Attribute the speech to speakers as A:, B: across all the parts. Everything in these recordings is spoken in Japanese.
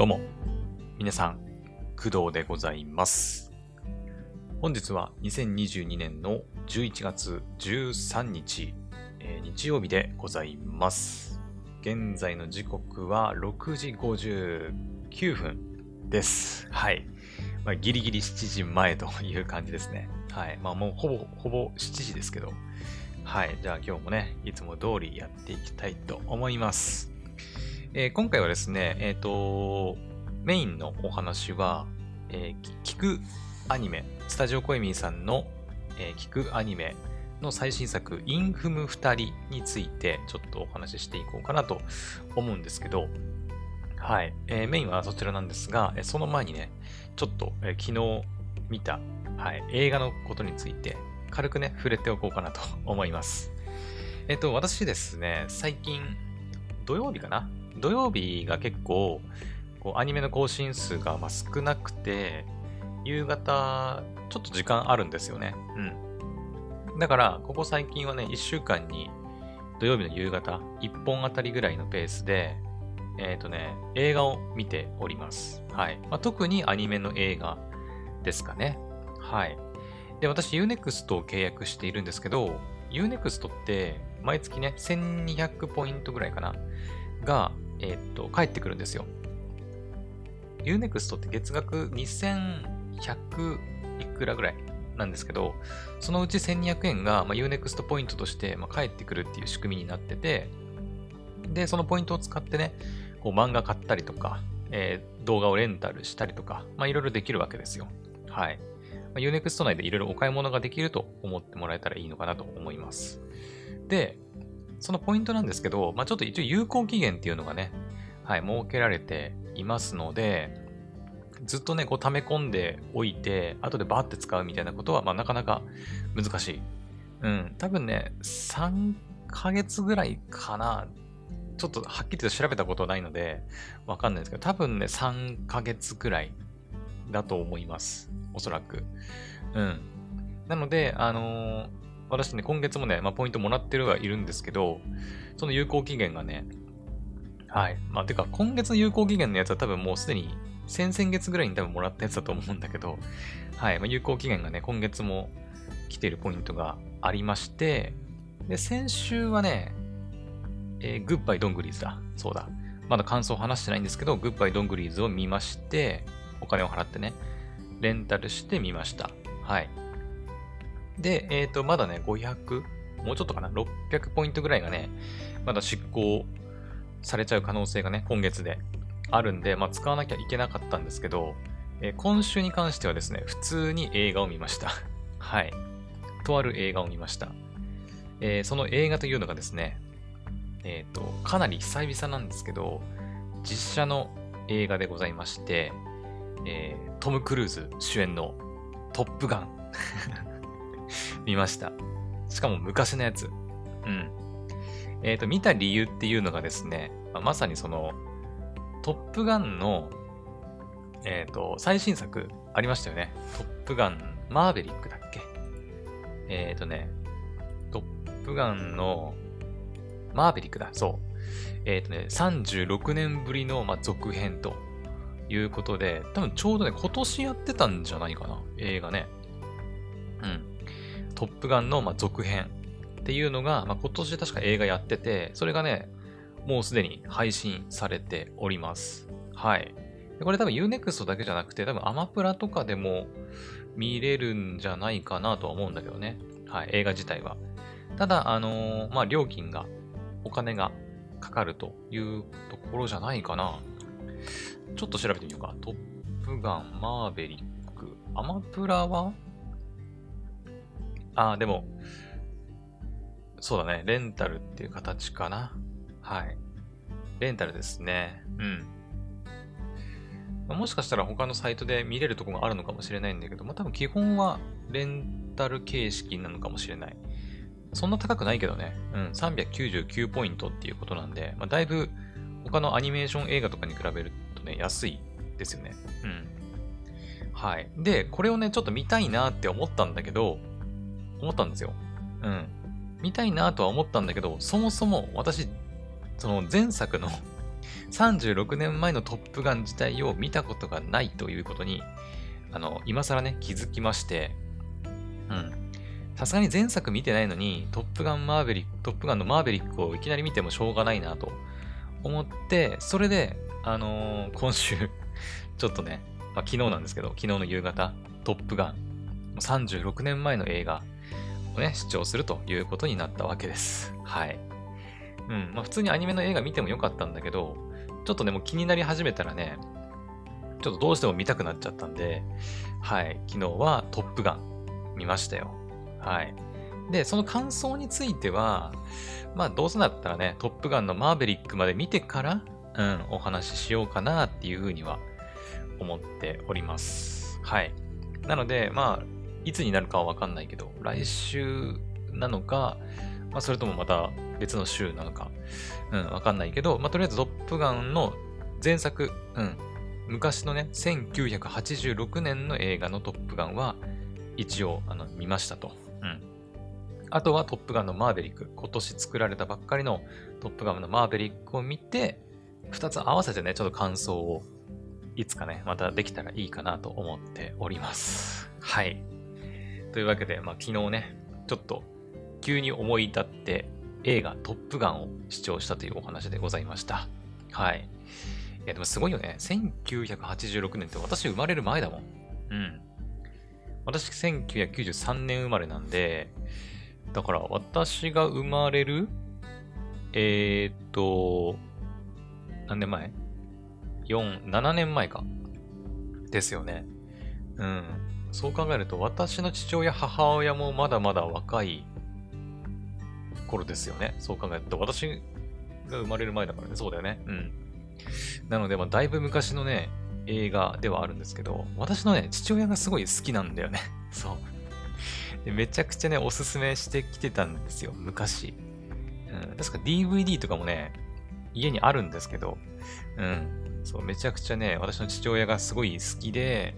A: どうも、皆さん、工藤でございます。本日は2022年の11月13日、えー日曜日でございます。現在の時刻は6時59分です。はい。まあ、ギリギリ7時前という感じですね。はい。まあもうほぼ、ほぼ7時ですけど。はい。じゃあ今日もね、いつも通りやっていきたいと思います。えー今回はですね、えっ、と、メインのお話は、えー聞くアニメ、スタジオコエミーさんの、えー聞くアニメの最新作、インフム2人についてちょっとお話ししていこうかなと思うんですけど、はい。えーメインはそちらなんですが、その前にね、ちょっと、えー昨日見た、はい、映画のことについて軽くね、触れておこうかなと思います。えっ、と、私ですね、最近、土曜日かな土曜日が結構、こうアニメの更新数がま少なくて、夕方、ちょっと時間あるんですよね。うん。だから、ここ最近はね、1週間に土曜日の夕方、1本あたりぐらいのペースで、えっ、とね、映画を見ております。はい。まあ、特にアニメの映画ですかね。はい。で、私 Unext を契約しているんですけど、Unext って毎月ね、1200ポイントぐらいかなが、えっ、と、返ってくるんですよ。Unext って月額2100いくらぐらいなんですけど、そのうち1200円が、まあ、Unext ポイントとして、まあ、返ってくるっていう仕組みになってて、で、そのポイントを使ってね、こう漫画買ったりとか、えー動画をレンタルしたりとか、まあ、いろいろできるわけですよ。はい。まあ、Unext 内でいろいろお買い物ができると思ってもらえたらいいのかなと思います。で、そのポイントなんですけど、まあ、ちょっと一応有効期限っていうのがね、はい、設けられていますので、ずっとね、こう溜め込んでおいて、後でバーって使うみたいなことは、まあ、なかなか難しい。うん、多分ね、3ヶ月ぐらいかな。ちょっとはっきりと調べたことはないので、わかんないですけど、多分ね、3ヶ月ぐらいだと思います。おそらく。うん。なので、あのー私ね、今月もね、まあ、ポイントもらってるはいるんですけど、その有効期限がね、はい。まあ、てか、今月の有効期限のやつは多分もうすでに先々月ぐらいに多分もらったやつだと思うんだけど、はい。まあ、有効期限がね、今月も来てるポイントがありまして、で、先週はね、えーグッバイドングリーズだ。そうだ。まだ感想を話してないんですけど、グッバイドングリーズを見まして、お金を払ってね、レンタルしてみました。はい。で、えっ、と、まだね、500、もうちょっとかな、600ポイントぐらいがね、まだ執行されちゃう可能性がね、今月であるんで、まあ、使わなきゃいけなかったんですけど、えー今週に関してはですね、普通に映画を見ました。はい。とある映画を見ました。えーその映画というのがですね、えっ、と、かなり久々なんですけど、実写の映画でございまして、えートム・クルーズ主演のトップガン 見ました。しかも昔のやつ。うん。えっ、と、見た理由っていうのがですね、まあまさにその、トップガンの、えっ、と、最新作ありましたよね。トップガン、マーベリックだっけ？えっ、とね、トップガンの、マーベリックだ、そう。えっ、とね、36年ぶりの、まあ、続編ということで、多分ちょうどね、今年やってたんじゃないかな、映画ね。うん。トップガンの、ま、続編っていうのが、まあ、今年確か映画やってて、それがね、もうすでに配信されております。はい。これ多分 Unext だけじゃなくて、多分アマプラとかでも見れるんじゃないかなとは思うんだけどね。はい、映画自体は。ただ、あのーまあ、料金が、お金がかかるというところじゃないかな。ちょっと調べてみようか。トップガン、マーベリック、アマプラはああ、でも、そうだね。レンタルっていう形かな。はい。レンタルですね。うん。もしかしたら他のサイトで見れるとこがあるのかもしれないんだけど、まあ、多分基本はレンタル形式なのかもしれない。そんな高くないけどね。うん。399ポイントっていうことなんで、まあ、だいぶ他のアニメーション映画とかに比べるとね、安いですよね。うん。はい。で、これをね、ちょっと見たいなって思ったんだけど、思ったんですよ。うん。見たいなとは思ったんだけど、そもそも私、その前作の 36年前のトップガン自体を見たことがないということに、あの、今更ね、気づきまして、うん。さすがに前作見てないのに、トップガンマーベリック、トップガンのマーベリックをいきなり見てもしょうがないなと思って、それで、あのー、今週 ちょっとね、まあ、昨日なんですけど、昨日の夕方、トップガン、36年前の映画をね、視聴するということになったわけです。はい。うん、まあ普通にアニメの映画見てもよかったんだけど、ちょっとね、もう気になり始めたらね、ちょっとどうしても見たくなっちゃったんで、はい、昨日はトップガン見ましたよ。はい。で、その感想については、まあどうせだったらね、トップガンのマーベリックまで見てから、うん、お話ししようかなっていうふうには思っております。はい。なので、まあ、いつになるかはわかんないけど、来週なのか、まあそれともまた別の週なのか、うん、わかんないけど、まあとりあえずトップガンの前作、うん、昔のね、1986年の映画のトップガンは、一応、あの、見ましたと。あとはトップガンのマーベリック。今年作られたばっかりのトップガンのマーベリックを見て、二つ合わせてね、ちょっと感想を、いつかね、またできたらいいかなと思っております。はい。というわけで、まあ昨日ね、ちょっと急に思い立って映画トップガンを視聴したというお話でございました。はい。いや、でもすごいよね。1986年って私生まれる前だもん。うん。私1993年生まれなんで、だから私が生まれる、えー、っと、何年前 ?4、7年前か。ですよね。うん。そう考えると、私の父親、母親もまだまだ若い頃ですよね。そう考えると、私が生まれる前だからね。そうだよね。うん。なので、まあ、だいぶ昔のね、映画ではあるんですけど、私のね、父親がすごい好きなんだよね。そう。でめちゃくちゃね、おすすめしてきてたんですよ、昔。うん、確か DVD とかもね、家にあるんですけど、うん。そう、めちゃくちゃね、私の父親がすごい好きで、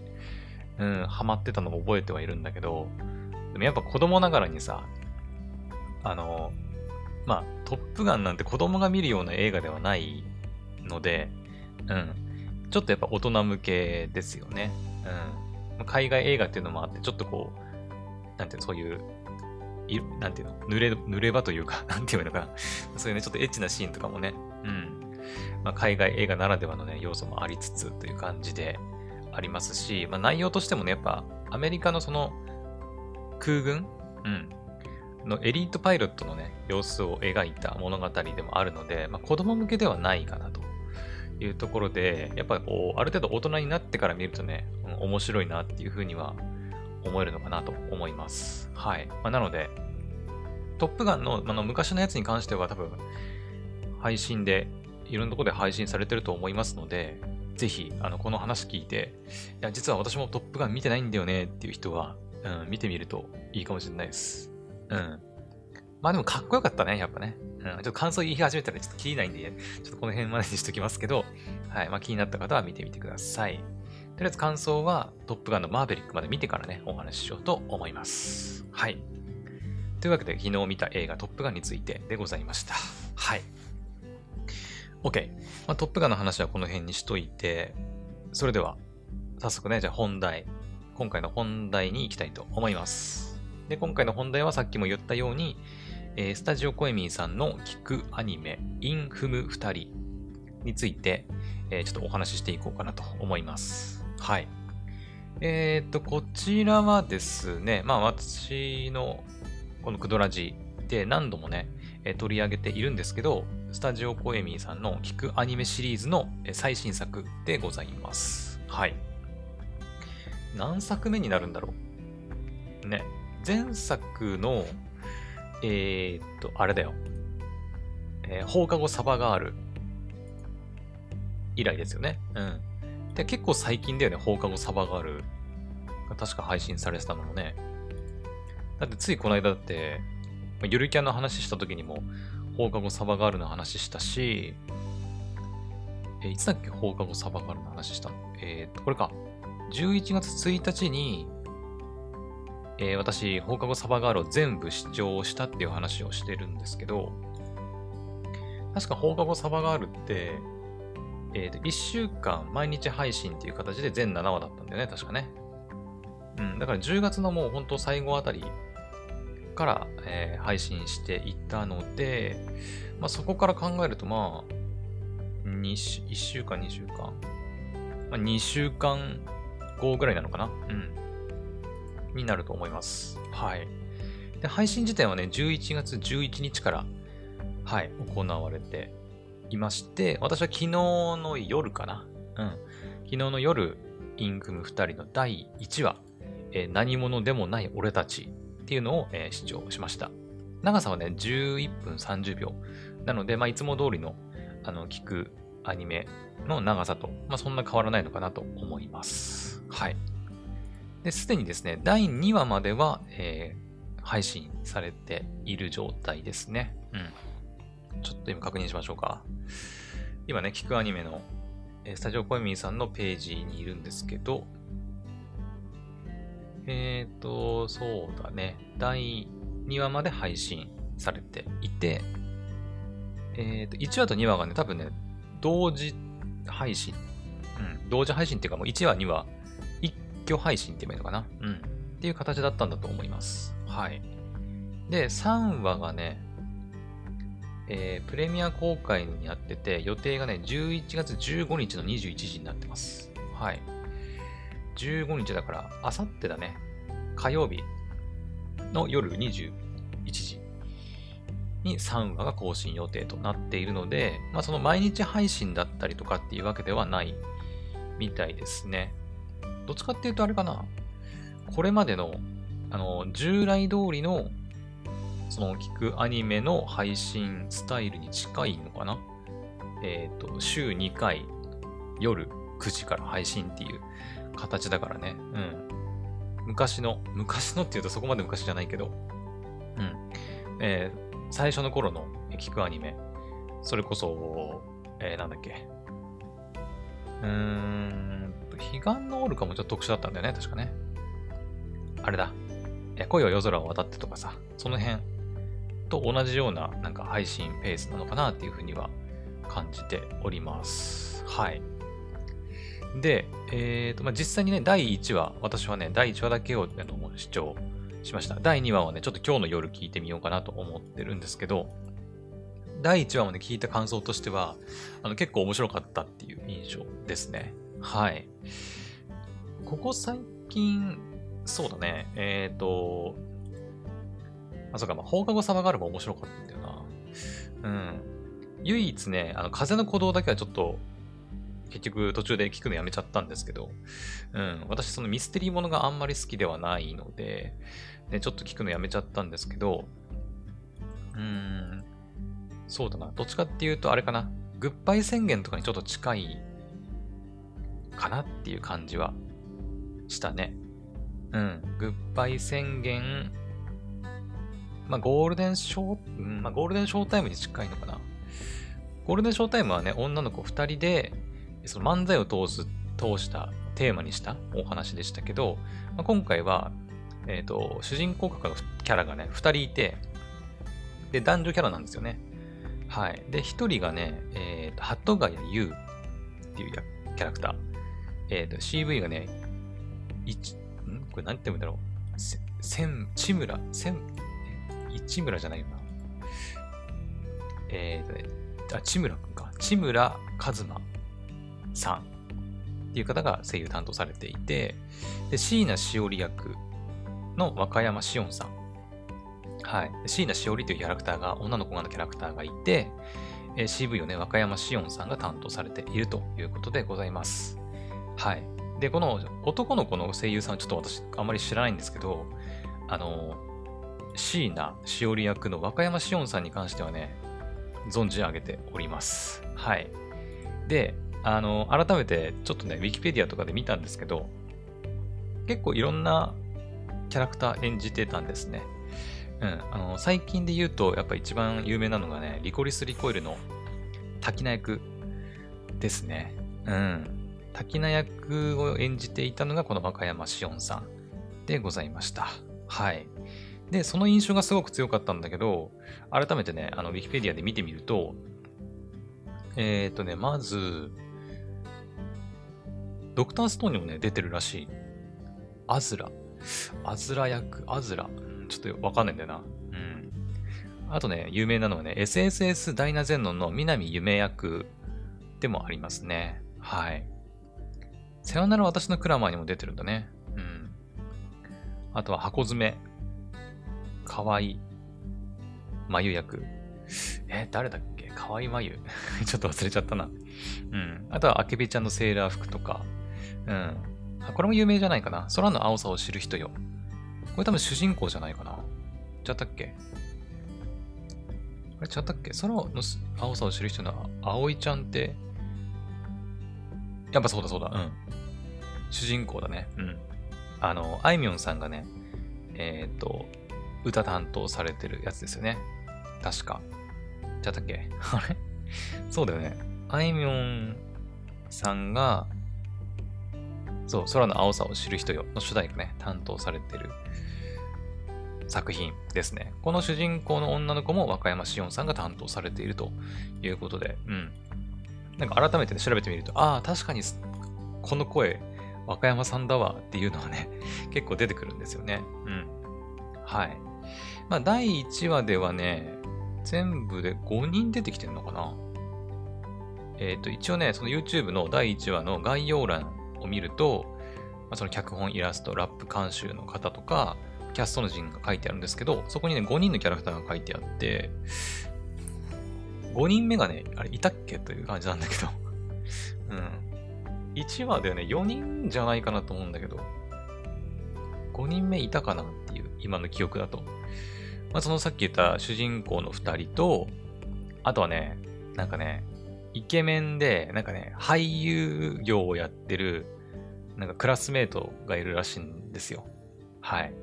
A: うん、ハマってたのも覚えてはいるんだけど、でもやっぱ子供ながらにさ、あの、まあ、トップガンなんて子供が見るような映画ではないので、うん。ちょっとやっぱ大人向けですよね。うん。海外映画っていうのもあって、ちょっとこう、なんていうの、そういう、いなんていうの、濡れ、濡れ場というか、なんていうのかな。そういうね、ちょっとエッチなシーンとかもね、うん。まあ、海外映画ならではのね、要素もありつつという感じでありますし、まあ、内容としてもね、やっぱ、アメリカのその、空軍？うん。のエリートパイロットのね、様子を描いた物語でもあるので、まあ、子供向けではないかなというところで、やっぱこう、ある程度大人になってから見るとね、うん、面白いなっていうふうには思えるのかなと思います。はい。まあ、なので、トップガンのあの昔のやつに関しては多分、配信で、いろんなところで配信されてると思いますので、ぜひ、あの、この話聞いて、いや、実は私もトップガン見てないんだよねっていう人は、うん、見てみるといいかもしれないです。うん。まあでもかっこよかったね、やっぱね。うん。ちょっと感想言い始めたらちょっと切りないんで、ちょっとこの辺までにしときますけど、はい。まあ気になった方は見てみてください。とりあえず感想はトップガンのマーベリックまで見てからね、お話ししようと思います。はい。というわけで、昨日見た映画トップガンについてでございました。はい。OK。まあ、トップガンの話はこの辺にしといて、それでは、早速ね、じゃあ本題、今回の本題に行きたいと思います。で、今回の本題はさっきも言ったように、えー、スタジオコエミーさんの聞くアニメ、インフム2人について、えー、ちょっとお話ししていこうかなと思います。はい。えっ、と、こちらはですね、まあ私のこのクドラジで何度もね、取り上げているんですけど、スタジオコエミーさんの聞くアニメシリーズの最新作でございます。はい。何作目になるんだろう？ね。前作の、えー、っと、あれだよ。えー、放課後サバガール以来ですよね。うん。で、結構最近だよね、放課後サバガール確か配信されてたのもね。だってついこの間だって、ゆるキャンの話した時にも、放課後サバガールの話したし、えいつだっけ放課後サバガールの話したの？えー、っと、これか。11月1日に、えー、私、放課後サバガールを全部視聴したっていう話をしてるんですけど、確か放課後サバガールって、えっ、と、1週間毎日配信っていう形で全7話だったんだよね、確かね。うん、だから10月のもう本当最後あたりから、えー配信していたので、まあ、そこから考えると、まあ、1週間、2週間、まあ、2週間後ぐらいなのかな？うん。になると思います。はい。で、配信自体はね、11月11日から、はい、行われていまして、私は昨日の夜かな？うん。昨日の夜、インクム2人の第1話、えー何者でもない俺たちっていうのを、えー視聴しました。長さはね、11分30秒。なので、まあ、いつも通りの、あの、聞くアニメの長さと、まあ、そんな変わらないのかなと思います。はい。で、すでにですね、第2話までは、えー配信されている状態ですね。うん。ちょっと今確認しましょうか。今ね、聞くアニメの、えスタジオコエミーさんのページにいるんですけど、えっ、と、そうだね。第2話まで配信されていて、えっ、と、1話と2話がね、多分ね、同時配信。うん、同時配信っていうかもう1話、2話、一挙配信って言えばいいのかな。うん。っていう形だったんだと思います。はい。で、3話がね、えープレミア公開になってて、予定がね、11月15日の21時になってます。はい。15日だから、あさってだね。火曜日の夜21時に3話が更新予定となっているので、まあその毎日配信だったりとかっていうわけではないみたいですね。どっちかっていうとあれかな。これまでの、あの、従来通りの、その聞くアニメの配信スタイルに近いのかなえっ、と、週2回夜9時から配信っていう形だからね。うん。昔の、昔のっていうとそこまで昔じゃないけど、うん。えー最初の頃の聞くアニメ、それこそ、えーなんだっけ。うーん、彼岸のオルカもちょっと特殊だったんだよね、確かね。あれだ。え恋は夜空を渡ってとかさ、その辺と同じようななんか配信ペースなのかなっていうふうには感じております。はい。で、えっ、と、まあ、実際にね、第1話、私はね、第1話だけをあの視聴しました。第2話はね、ちょっと今日の夜聞いてみようかなと思ってるんですけど、第1話まで聞いた感想としては、あの結構面白かったっていう印象ですね。はい。ここ最近、そうだね、えっ、と、あ、そうか、まあ、放課後サバガールも面白かったんだよな。うん。唯一ね、あの、風の鼓動だけはちょっと、結局途中で聞くのやめちゃったんですけど、うん、私そのミステリーものがあんまり好きではないので、ね、ちょっと聞くのやめちゃったんですけど、うーん、そうだな、どっちかっていうとあれかな、グッバイ宣言とかにちょっと近いかなっていう感じはしたね。うん、グッバイ宣言、まあゴールデンショー、うんまあゴールデンショータイムに近いのかな。ゴールデンショータイムはね、女の子2人で、その漫才を通す、通したテーマにしたお話でしたけど、まあ、今回は、えっ、と、主人公格のキャラがね、2人いて、で、男女キャラなんですよね。はい。で、1人がね、えっ、と、鳩ヶ谷優っていうキャラクター。えっ、と、CV がね、一、ん？これ何て言うんだろう。せ、千、千村、千、市村じゃないよな。えっ、とね、あ、千村くんか。千村和馬さんっていう方が声優担当されていて、で、椎名しおり役の若山しおんさん。はい。椎名しおりというキャラクターが、女の子がのキャラクターがいて、えー CV をね、若山しおんさんが担当されているということでございます。はい。で、この男の子の声優さん、ちょっと私あんまり知らないんですけど、あの、椎名しおり役の若山しおんさんに関してはね、存じ上げております。はい。で、あの、改めてちょっとね、ウィキペディアとかで見たんですけど、結構いろんなキャラクター演じてたんですね。うん。あの、最近で言うと、やっぱ一番有名なのがね、リコリス・リコイルの滝名役ですね。うん。滝名役を演じていたのがこの若山しおんさんでございました。はい。で、その印象がすごく強かったんだけど、改めてね、あの、ウィキペディアで見てみると、えっ、とね、まず、ドクターストーンにもね、出てるらしい。アズラ。アズラ役、アズラ。ちょっとわかんないんだよな。うん。あとね、有名なのはね、SSS ダイナゼンノンの南夢役でもありますね。はい。さよなら私のクラマーにも出てるんだね。うん。あとは箱詰め。かわいい。眉役。え誰だっけ？かわいい眉。ちょっと忘れちゃったな。うん。あとは、あけびちゃんのセーラー服とか。うん。あ、これも有名じゃないかな。空の青さを知る人よ。これ多分主人公じゃないかな。ちゃったっけ？あれちゃったっけ？空の青さを知る人の葵ちゃんって、やっぱそうだそうだ。うん。主人公だね。うん。あの、あいみょんさんがね、えっ、ー、と、歌担当されてるやつですよね。確か。ちゃったっけ？あれ？そうだよね。あいみょんさんが、そう、空の青さを知る人よの主題歌ね、担当されてる作品ですね。この主人公の女の子も和歌山紫音さんが担当されているということで、うん。なんか改めて、ね、調べてみると、ああ、確かにこの声、和歌山さんだわっていうのはね、結構出てくるんですよね。うん。はい。まあ、第1話ではね、全部で5人出てきてるのかな？えっ、ー、と、一応ね、その YouTube の第1話の概要欄を見ると、まあ、その脚本、イラスト、ラップ監修の方とか、キャストの陣が書いてあるんですけど、そこにね、5人のキャラクターが書いてあって、5人目がね、あれ、いたっけという感じなんだけど うん。1話ではね、4人じゃないかなと思うんだけど、5人目いたかなっていう、今の記憶だと。まあ、そのさっき言った主人公の2人と、あとはね、なんかね、イケメンで、なんかね、俳優業をやってる、なんかクラスメートがいるらしいんですよ。はい。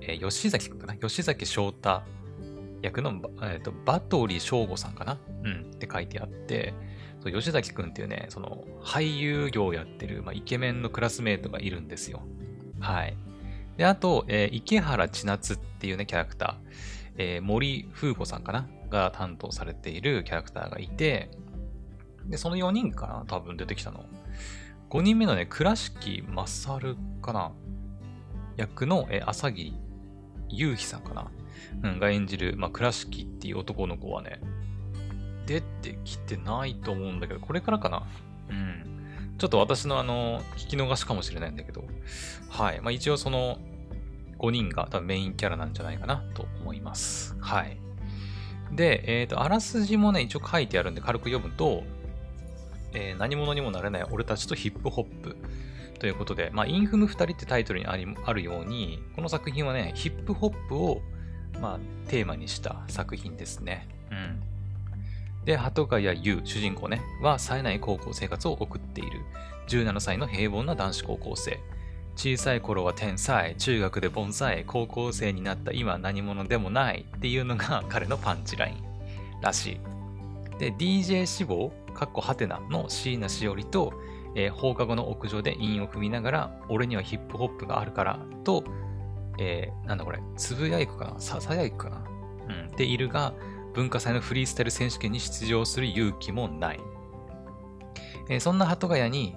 A: えー、吉崎くんかな？吉崎翔太役の、えーと、バトリ翔吾さんかな？うん。って書いてあって、そう吉崎くんっていうね、その俳優業をやってる、まあ、イケメンのクラスメートがいるんですよ。はい。で、あと、えー、池原千夏っていうね、キャラクター、えー、森風子さんかな？が担当されているキャラクターがいて、で、その4人かな多分出てきたの。5人目のね、倉敷勝かな？役の、え、朝霧優飛さんかな？うん、が演じる、まあ、倉敷っていう男の子はね、出てきてないと思うんだけど、これからかな？うん。ちょっと私のあの、聞き逃しかもしれないんだけど、はい。まあ、一応その5人が多分メインキャラなんじゃないかな？と思います。はい。で、えっ、ー、と、あらすじもね、一応書いてあるんで軽く読むと、えー、何者にもなれない俺たちとヒップホップということで、まあ、インフム2人ってタイトルにありあるように、この作品はね、ヒップホップを、まあ、テーマにした作品ですね。うん。で、鳩ヶ谷優、主人公ね、は冴えない高校生活を送っている17歳の平凡な男子高校生。小さい頃は天才、中学で盆栽、高校生になった今何者でもないっていうのが彼のパンチラインらしい。で、DJ 志望かっこはてなの椎名しおりと、えー、放課後の屋上で韻を踏みながら、俺にはヒップホップがあるからと、えー、なんだこれ、つぶやいくかな？ささやいくかな？うん。でいるが、文化祭のフリースタイル選手権に出場する勇気もない。えー、そんな鳩ヶ谷に、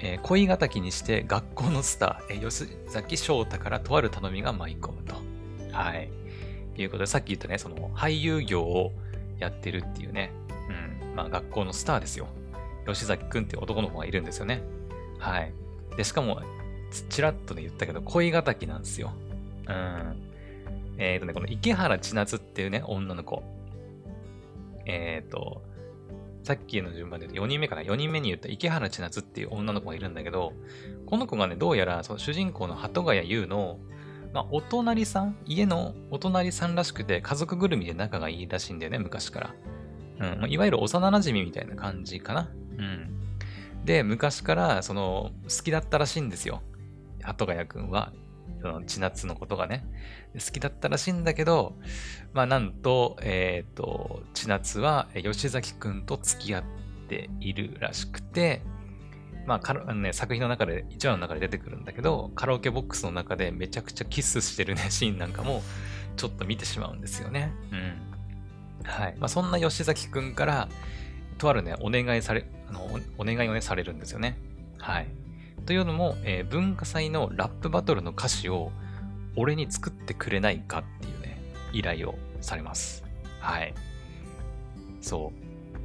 A: えー、恋敵にして学校のスター、えー、吉崎翔太からとある頼みが舞い込むと。はい。いうことで、さっき言ったね、その俳優業をやってるっていうね、まあ学校のスターですよ。吉崎くんっていう男の子がいるんですよね。はい。で、しかも、ちらっとね言ったけど、恋敵なんですよ。うん。えっ、ー、とね、この池原千夏っていうね、女の子。えっ、ー、と、さっきの順番で言うと4人目かな ?4 人目に言った池原千夏っていう女の子がいるんだけど、この子がね、どうやらその主人公の鳩ヶ谷優の、まあ、お隣さん？家のお隣さんらしくて家族ぐるみで仲がいいらしいんだよね、昔から。うん。いわゆる幼馴染みたいな感じかな。うん。で、昔からその好きだったらしいんですよ。鳩ヶ谷くんは。その千夏のことがね。好きだったらしいんだけど、まあなんと、えっ、ー、と、千夏は吉崎くんと付き合っているらしくて、まあかあのね、作品の中で、一話の中で出てくるんだけど、カラオケボックスの中でめちゃくちゃキスしてるね、シーンなんかも、ちょっと見てしまうんですよね。うん。はい。まあそんな吉崎くんから、とあるね、お願いされ、あの、お願いをね、されるんですよね。はい。というのも、えー、文化祭のラップバトルの歌詞を俺に作ってくれないかっていうね、依頼をされます。はい。そ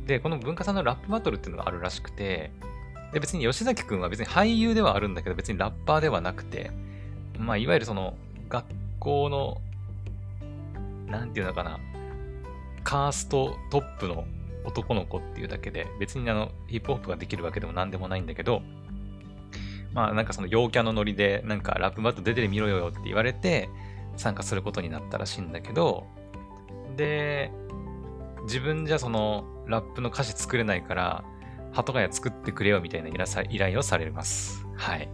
A: う。で、この文化祭のラップバトルっていうのがあるらしくて、で、別に吉崎くんは別に俳優ではあるんだけど、別にラッパーではなくて、まあ、いわゆるその、学校の、なんていうのかな、カーストトップの男の子っていうだけで、別にあの、ヒップホップができるわけでも何でもないんだけど、まあなんかその陽キャのノリで、なんかラップバット出てみろよって言われて、参加することになったらしいんだけど、で、自分じゃそのラップの歌詞作れないから、鳩ヶ谷作ってくれよみたいな依頼をされます。はい。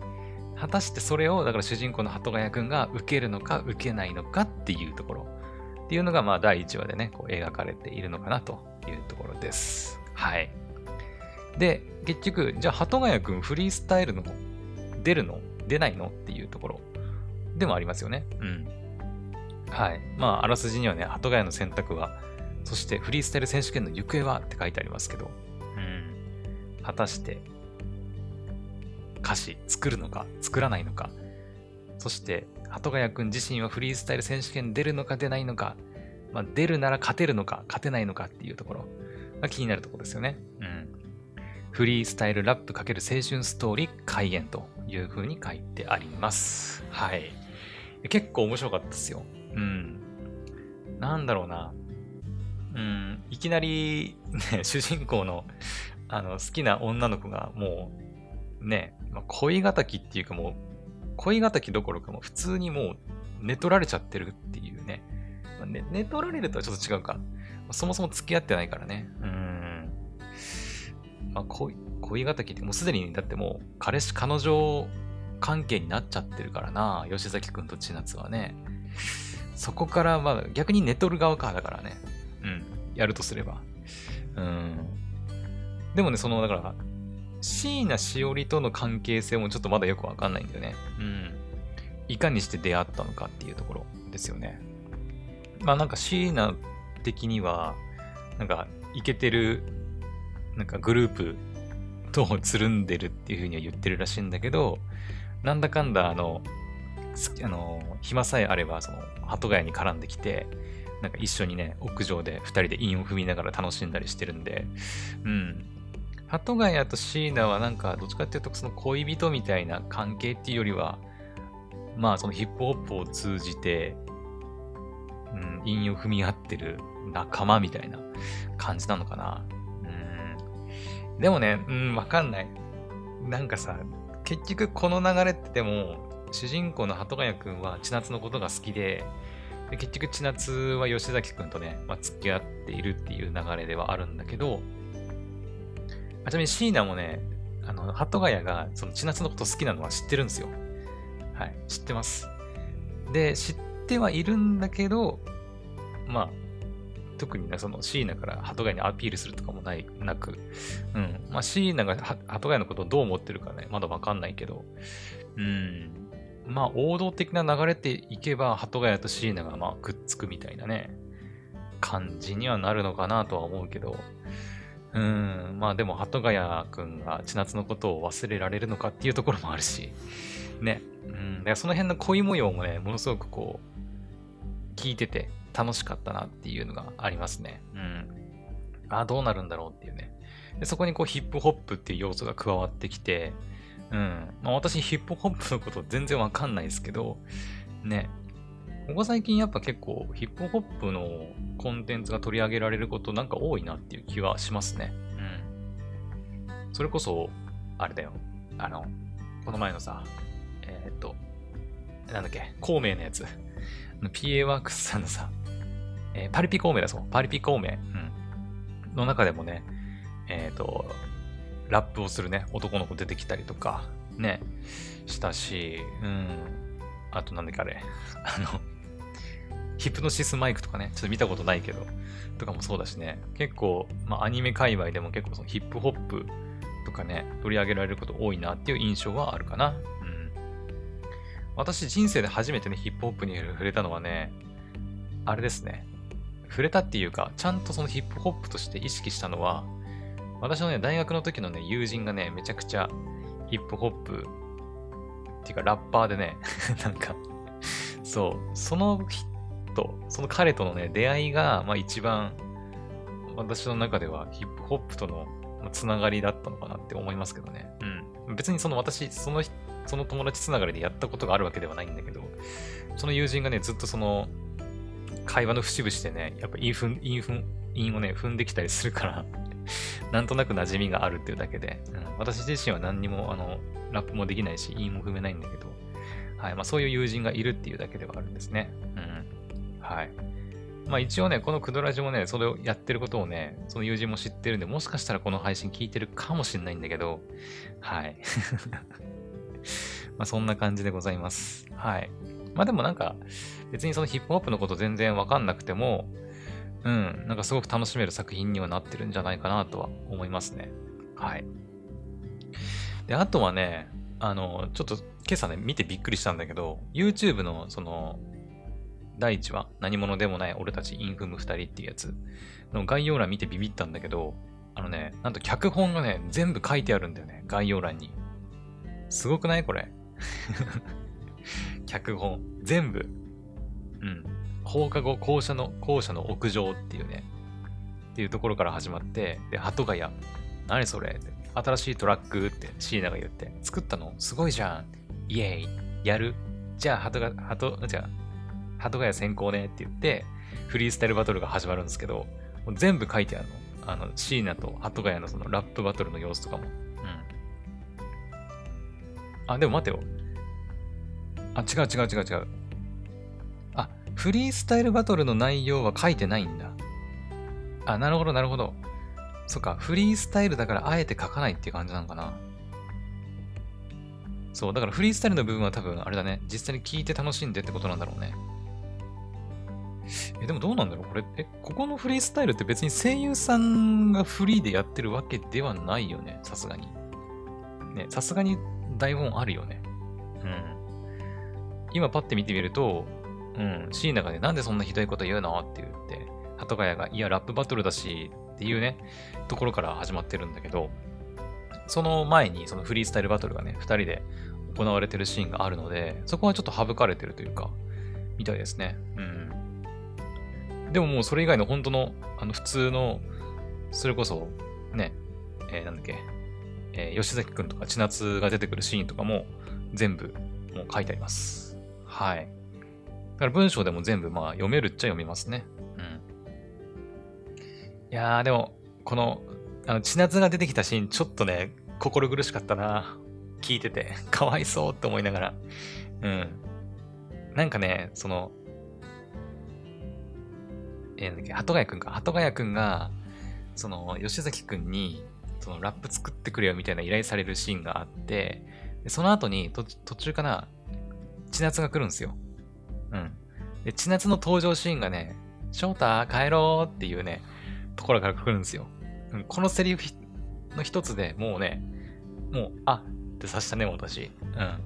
A: 果たしてそれを、だから主人公の鳩ヶ谷くんが受けるのか受けないのかっていうところ。っていうのが、まあ第1話でね、こう描かれているのかなというところです。はい。で、結局、じゃあ鳩ヶ谷くんフリースタイルの出るの？出ないの？っていうところでもありますよね。うん。はい。まあ、あらすじにはね、鳩ヶ谷の選択は、そしてフリースタイル選手権の行方はって書いてありますけど、うん。果たして、歌詞作るのか、作らないのか、そして、鳩ヶ谷くん自身はフリースタイル選手権出るのか出ないのか、まあ、出るなら勝てるのか、勝てないのかっていうところが気になるところですよね。うん。フリースタイルラップ×青春ストーリー開演という風に書いてあります。はい。結構面白かったですよ。うん。なんだろうな。うん、いきなり、ね、主人公の、あの、好きな女の子がもう、ね、まあ、恋敵っていうかもう、恋敵どころかも普通にもう寝取られちゃってるっていうね。まあ、ね寝取られるとはちょっと違うか。まそもそも付き合ってないからね。うん。まあ、恋、恋敵ってもうすでにだってもう彼氏彼女関係になっちゃってるからな、吉崎くんと千夏はね。そこからまあ逆に寝取る側かだからね。うん。やるとすれば。うん。でもね、その、だから、椎名しおりとの関係性もちょっとまだよくわかんないんだよね。うん。いかにして出会ったのかっていうところですよね。まあなんか椎名的には、なんか、イケてる、なんかグループとつるんでるっていうふうには言ってるらしいんだけど、なんだかんだ、あの、あの、暇さえあれば、その、鳩ヶ谷に絡んできて、なんか一緒にね、屋上で二人で韻を踏みながら楽しんだりしてるんで、うん。鳩ヶ谷と椎名はなんか、どっちかっていうと、その恋人みたいな関係っていうよりは、まあ、そのヒップホップを通じて、うん、韻を踏み合ってる仲間みたいな感じなのかな。うん。でもね、うん、わかんない。なんかさ、結局この流れってでも、主人公の鳩ヶ谷くんは千夏のことが好きで、で結局千夏は吉崎くんとね、まあ、付き合っているっていう流れではあるんだけど、あちなみに椎名もね、あの、鳩ヶ谷がその千夏のこと好きなのは知ってるんですよ。はい、知ってます。で、知ってはいるんだけど、まあ、特にね、その椎名から鳩ヶ谷にアピールするとかもない、なく、うん。まあ、椎名が鳩ヶ谷のことをどう思ってるかね、まだわかんないけど、うん。まあ、王道的な流れっていけば、鳩ヶ谷と椎名がまあ、くっつくみたいなね、感じにはなるのかなとは思うけど、うん、まあでも、鳩ヶ谷くんが千夏のことを忘れられるのかっていうところもあるし、ね。うん、だからその辺の恋模様もね、ものすごくこう、聞いてて、楽しかったなっていうのがありますね。うん。あどうなるんだろうっていうね。でそこにこうヒップホップっていう要素が加わってきて、うん。まあ、私ヒップホップのこと全然わかんないですけど、ね。ここ最近やっぱ結構ヒップホップのコンテンツが取り上げられることなんか多いなっていう気はしますね。それこそ、あれだよ。あの、この前のさ、えー、っと、なんだっけ、孔明のやつ。PA ワークスさんのさ、えー、パリピ孔明だそう。パリピ孔明。うん。の中でもね、えっ、と、ラップをするね、男の子出てきたりとか、ね、したし、うん。あとなんだっけあれ、あの、ヒプノシスマイクとかね、ちょっと見たことないけど、とかもそうだしね、結構、まあアニメ界隈でも結構そのヒップホップとかね、取り上げられること多いなっていう印象はあるかな。うん。私人生で初めてね、ヒップホップに触れたのはね、あれですね。触れたっていうか、ちゃんとそのヒップホップとして意識したのは、私のね、大学の時のね、友人がね、めちゃくちゃヒップホップっていうかラッパーでね、なんか、そう、その人、その彼とのね、出会いが、まあ一番、私の中ではヒップホップとのつながりだったのかなって思いますけどね。うん。別にその私、その、その友達つながりでやったことがあるわけではないんだけど、その友人がね、ずっとその、会話の節々でね、やっぱ韻踏、韻踏、韻をね、踏んできたりするから なんとなく馴染みがあるっていうだけで、うん、私自身は何にも、あの、ラップもできないし、韻も踏めないんだけど、はい。まあそういう友人がいるっていうだけではあるんですね。うん。はい。まあ一応ね、このクドラジもね、それをやってることをね、その友人も知ってるんで、もしかしたらこの配信聞いてるかもしれないんだけど、はい。まあそんな感じでございます。はい。まあでもなんか、別にそのヒップホップのこと全然わかんなくても、うん、なんかすごく楽しめる作品にはなってるんじゃないかなとは思いますね。はい。で、あとはね、あの、ちょっと今朝ね、見てびっくりしたんだけど、YouTube のその、第1話、何者でもない俺たちインフム2人っていうやつの概要欄見てビビったんだけど、あのね、なんと脚本がね、全部書いてあるんだよね、概要欄に。すごくないこれ？脚本。全部。うん。放課後校舎の、校舎の屋上っていうね、っていうところから始まって、で、鳩ヶ谷。何それ？って。新しいトラックって椎名が言って、作ったの？すごいじゃん。イエーイ。やる？じゃあ、鳩が、鳩、じゃあ、鳩ヶ谷先行ねって言って、フリースタイルバトルが始まるんですけど、もう全部書いてあるの。あの、椎名と鳩ヶ谷のそのラップバトルの様子とかも。うん。あ、でも待てよ。あ、違う違う違う違う。あ、フリースタイルバトルの内容は書いてないんだ。あ、なるほどなるほど。そっか、フリースタイルだからあえて書かないっていう感じなのかな。そう、だからフリースタイルの部分は多分あれだね。実際に聞いて楽しんでってことなんだろうね。え、でもどうなんだろうこれ、え、ここのフリースタイルって別に声優さんがフリーでやってるわけではないよね。さすがに。ね、さすがに台本あるよね。うん。今パッて見てみると、うん、椎名がね、なんでそんなひどいこと言うのって言って、鳩ヶ谷が、いや、ラップバトルだし、っていうね、ところから始まってるんだけど、その前にそのフリースタイルバトルがね、二人で行われてるシーンがあるので、そこはちょっと省かれてるというか、みたいですね。うん。でももうそれ以外の本当の、あの普通の、それこそ、ね、えー、なんだっけ、えー、吉崎くんとか千夏が出てくるシーンとかも全部もう書いてあります。はい。だから文章でも全部まあ読めるっちゃ読めますね。うんいやー、でも、この、あの、千夏が出てきたシーン、ちょっとね、心苦しかったな。聞いてて、かわいそうって思いながら。うん。なんかね、その、えー、なんだっけ、鳩ヶ谷くんか。鳩ヶ谷くんが、その、吉崎くんに、その、ラップ作ってくれよみたいな依頼されるシーンがあって、その後に、途中かな、千夏が来るんですよ。うん。で、千夏の登場シーンがね、翔太帰ろうっていうね、ところから来るんですよ。うんこのセリフの一つでもうね、もう、あってさしたね、私。うん。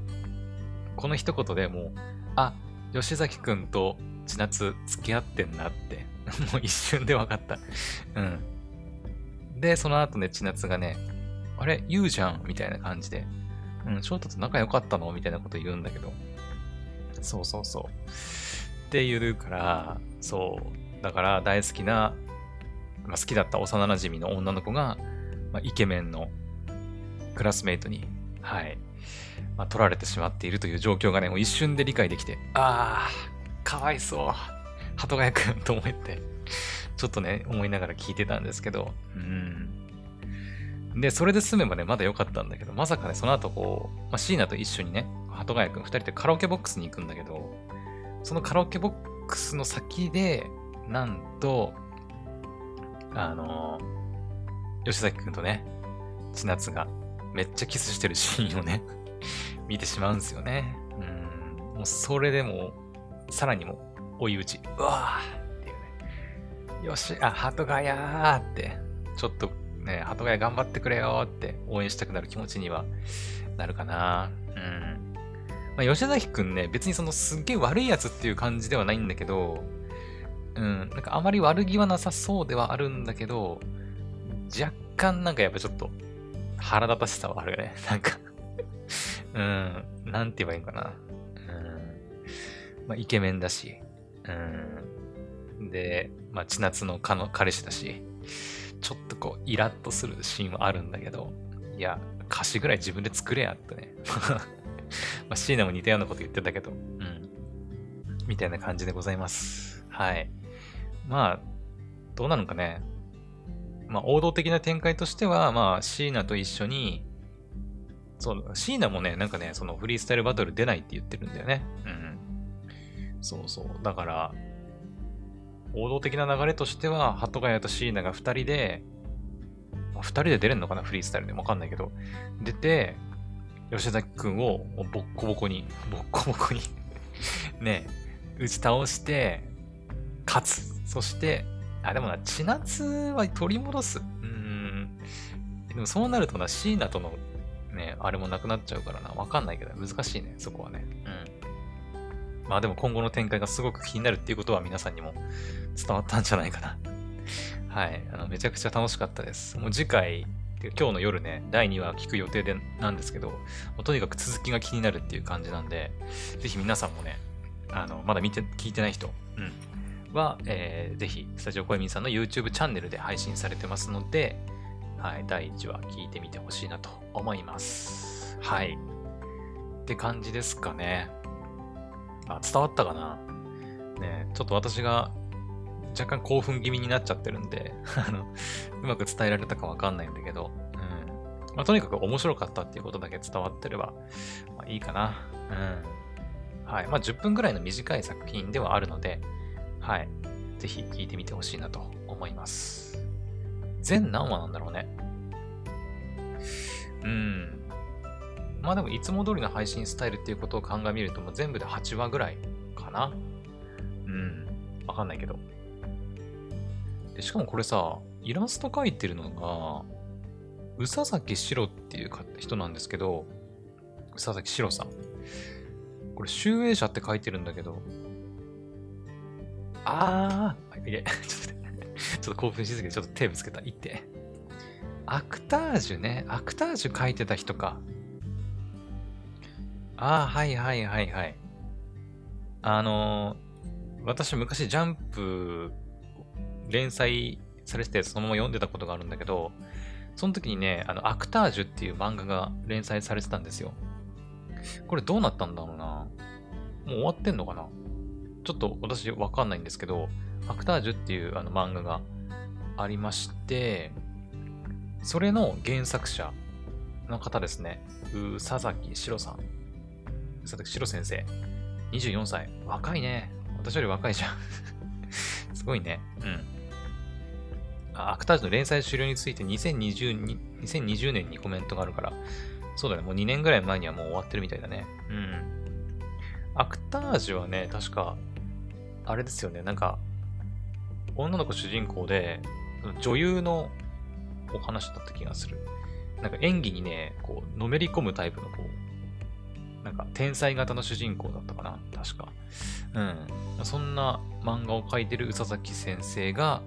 A: この一言でもう、あ、吉崎くんと千夏付き合ってんなって、もう一瞬で分かった。うん。で、その後ね、千夏がね、あれ？言うじゃんみたいな感じで、うん、翔太と仲良かったの？みたいなこと言うんだけど、そうそうそう。って言うから、そう。だから大好きなまあ、好きだった幼馴染の女の子が、まあ、イケメンのクラスメイトに、はい、まあ、取られてしまっているという状況がね、もう一瞬で理解できて、ああ、かわいそう。鳩ヶ谷くんと思って、ちょっとね、思いながら聞いてたんですけど、うん。で、それで済めばね、まだ良かったんだけど、まさかね、その後こう、まあ、椎名と一緒にね、鳩ヶ谷くん二人でカラオケボックスに行くんだけど、そのカラオケボックスの先で、なんと、あの、吉崎くんとね、千夏がめっちゃキスしてるシーンをね見てしまうんですよね。うん。もうそれでも、さらにも追い打ち、うわーっていうね。よし、あ、鳩ヶ谷ーって、ちょっとね、鳩ヶ谷頑張ってくれよって応援したくなる気持ちにはなるかな。うん。まあ、吉崎くんね、別にそのすっげえ悪いやつっていう感じではないんだけど、うん、なんかあまり悪気はなさそうではあるんだけど、若干なんかやっぱちょっと腹立たしさはあるよね。なんかうん、なんて言えばいいんかな。まあ、イケメンだし、うん。で、まあ、千夏の彼氏だし、ちょっとこう、イラッとするシーンはあるんだけど、いや、歌詞ぐらい自分で作れやってね。まあ、椎名も似たようなこと言ってたけど、うん。みたいな感じでございます。はい。まあ、どうなのかね。まあ、王道的な展開としては、まあ、椎名と一緒に、そう、椎名もね、なんかね、そのフリースタイルバトル出ないって言ってるんだよね。うん。そうそう。だから、王道的な流れとしては、鳩ヶ谷と椎名が2人で、2人で出れんのかなフリースタイルで。わかんないけど。出て、吉崎くんをボッコボコに、ボッコボコに ね、打ち倒して、勝つ。そして、あ、でもな、千夏は取り戻す。うん。でもそうなるとな、椎名とのね、あれもなくなっちゃうからな。わかんないけど、難しいね、そこはね。うん。まあでも今後の展開がすごく気になるっていうことは皆さんにも伝わったんじゃないかな。はい。あの、めちゃくちゃ楽しかったです。もう次回、今日の夜ね、第2話聞く予定でなんですけど、もうとにかく続きが気になるっていう感じなんで、ぜひ皆さんもね、あの、まだ見て、聞いてない人、うん、は、えー、ぜひ、スタジオコエミンさんの YouTube チャンネルで配信されてますので、はい、第1話聞いてみてほしいなと思います。はい。って感じですかね。あ、伝わったかな？ねちょっと私が若干興奮気味になっちゃってるんで あの、うまく伝えられたかわかんないんだけど、うん。まあ、とにかく面白かったっていうことだけ伝わってれば、まあ、いいかな。うん。はい。まあ、10分ぐらいの短い作品ではあるので、はい。ぜひ聞いてみてほしいなと思います。全何話なんだろうね？うん。まあでも、いつも通りの配信スタイルっていうことを鑑みると、もう全部で8話ぐらいかな。うん。わかんないけど。でしかもこれさ、イラスト描いてるのが、宇佐崎史郎っていう人なんですけど、宇佐崎史郎さん。これ、集英社って書いてるんだけど、あー、いえ、ちょっと、ちょっと興奮しすぎてちょっとテープつけた。いって。アクタージュね。アクタージュ書いてた人か。ああ、はいはいはいはい。あのー、私昔ジャンプ連載されててそのまま読んでたことがあるんだけど、その時にね、あの、アクタージュっていう漫画が連載されてたんですよ。これどうなったんだろうな。もう終わってんのかなちょっと私わかんないんですけど、アクタージュっていうあの漫画がありまして、それの原作者の方ですね。うー佐々木史郎さん。佐々木史先生。24歳。若いね。私より若いじゃん。すごいね。うん。アクタージュの連載終了について2020 2020年にコメントがあるから、そうだね、もう2年ぐらい前にはもう終わってるみたいだね。うん。アクタージュはね、確か、あれですよね、なんか、女の子主人公で、女優のお話だった気がする。なんか演技にね、こう、のめり込むタイプのこう、か天才型の主人公だったかな？確か。うん。そんな漫画を描いてる宇佐崎先生が、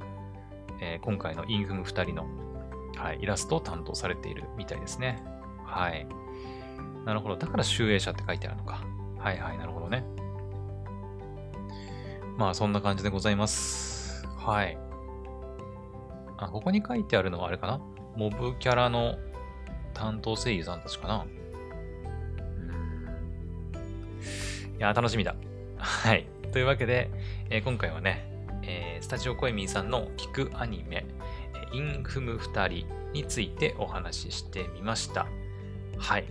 A: えー、今回のインフム2人の、はい、イラストを担当されているみたいですね。はい。なるほど。だから集英社って書いてあるのか。はいはい、なるほどね。まあ、そんな感じでございます。はい。あ、ここに書いてあるのはあれかな？モブキャラの担当声優さんたちかな？や、楽しみだ。はい。というわけで、えー、今回はね、えー、スタジオコエミーさんの聞くアニメ、インフム2人についてお話ししてみました。はい。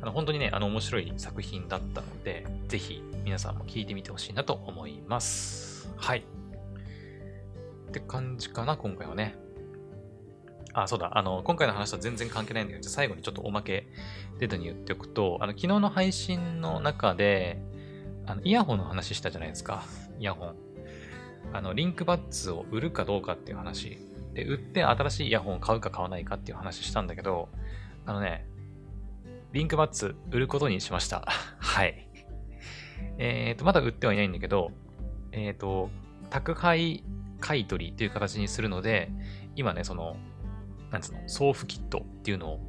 A: あの本当にね、あの面白い作品だったので、ぜひ皆さんも聞いてみてほしいなと思います。はい。って感じかな、今回はね。あ、そうだ。あの、今回の話とは全然関係ないんだけど、最後にちょっとおまけデータに言っておくと、あの、昨日の配信の中で、あの、イヤホンの話したじゃないですか。イヤホン。あの、リンクバッツを売るかどうかっていう話。で、売って新しいイヤホンを買うか買わないかっていう話したんだけど、あのね、リンクバッツ売ることにしました。はい。えっ、ー、と、まだ売ってはいないんだけど、えっ、ー、と、宅配買い取りっていう形にするので、今ね、その、なんつうの、送付キットっていうのを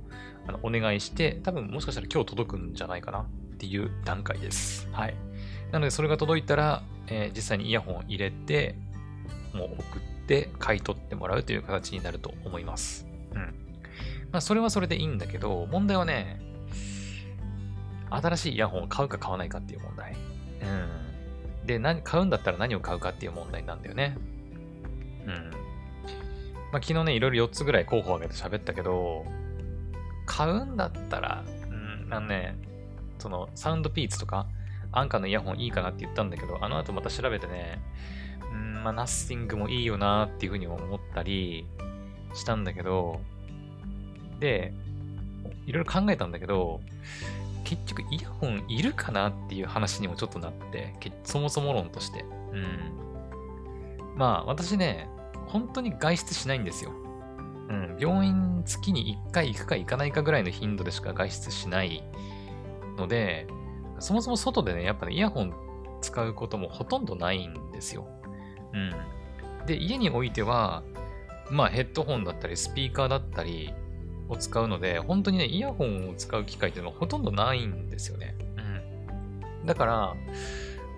A: あのお願いして、多分もしかしたら今日届くんじゃないかなっていう段階です。はい。なので、それが届いたら、えー、実際にイヤホンを入れて、もう送って買い取ってもらうという形になると思います。うん。まあ、それはそれでいいんだけど、問題はね、新しいイヤホンを買うか買わないかっていう問題。うん。で、何、買うんだったら何を買うかっていう問題なんだよね。うん。まあ、昨日ね、いろいろ4つぐらい候補を挙げて喋ったけど、買うんだったら、うん、なんね、その、サウンドピーツとか、アンカーのイヤホンいいかなって言ったんだけど、あの後また調べてね、うん、まあ、ナッシングもいいよなっていうふうに思ったりしたんだけど、で、いろいろ考えたんだけど、結局イヤホンいるかなっていう話にもちょっとなって、そもそも論として。うん。まあ、私ね、本当に外出しないんですよ。うん。病院月に1回行くか行かないかぐらいの頻度でしか外出しないので、そもそも外でね、やっぱね、イヤホン使うこともほとんどないんですよ。うん。で、家においては、まあヘッドホンだったり、スピーカーだったりを使うので、本当にね、イヤホンを使う機会っていうのはほとんどないんですよね。うん。だから、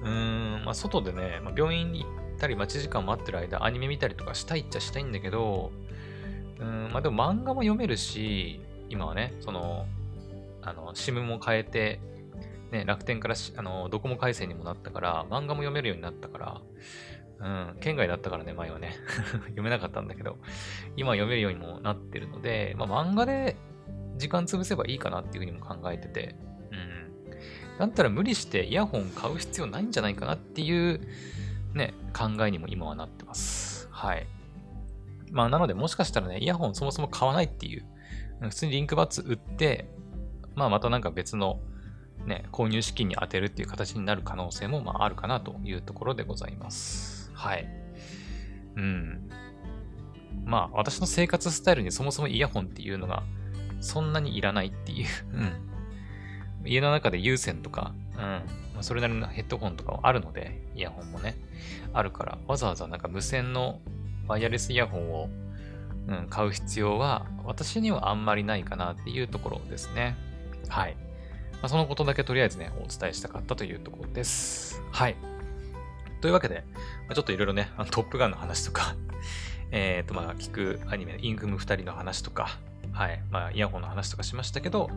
A: うーん、まあ外でね、まあ、病院に行ったり待ち時間待ってる間、アニメ見たりとかしたいっちゃしたいんだけど、うん、まあでも漫画も読めるし、今はね、その、あの、SIM も変えて、ね、楽天からあの、ドコモ回線にもなったから、漫画も読めるようになったから、うん、県外だったからね、前はね。読めなかったんだけど、今読めるようにもなってるので、まあ漫画で時間潰せばいいかなっていうふうにも考えてて、うん。だったら無理してイヤホン買う必要ないんじゃないかなっていう、ね、考えにも今はなってます。はい。まあなのでもしかしたらね、イヤホンそもそも買わないっていう、普通にリンクバッツ売って、まあまたなんか別のね、購入資金に充てるっていう形になる可能性もまああるかなというところでございます。はい。うん。まあ、私の生活スタイルにそもそもイヤホンっていうのがそんなにいらないっていう。うん。家の中で有線とか、うん。まあ、それなりのヘッドホンとかはあるので、イヤホンもね、あるから、わざわざなんか無線のワイヤレスイヤホンを、うん、買う必要は私にはあんまりないかなっていうところですね。はい。まあ、そのことだけとりあえずね、お伝えしたかったというところです。はい。というわけで、まあ、ちょっといろいろね、あのトップガンの話とか、えっ、と、まあ、聞くアニメ、インクム2人の話とか、はい、まあ、イヤホンの話とかしましたけど、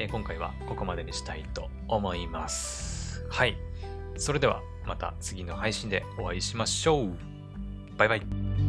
A: えー、今回はここまでにしたいと思います。はい。それでは、また次の配信でお会いしましょう。バイバイ。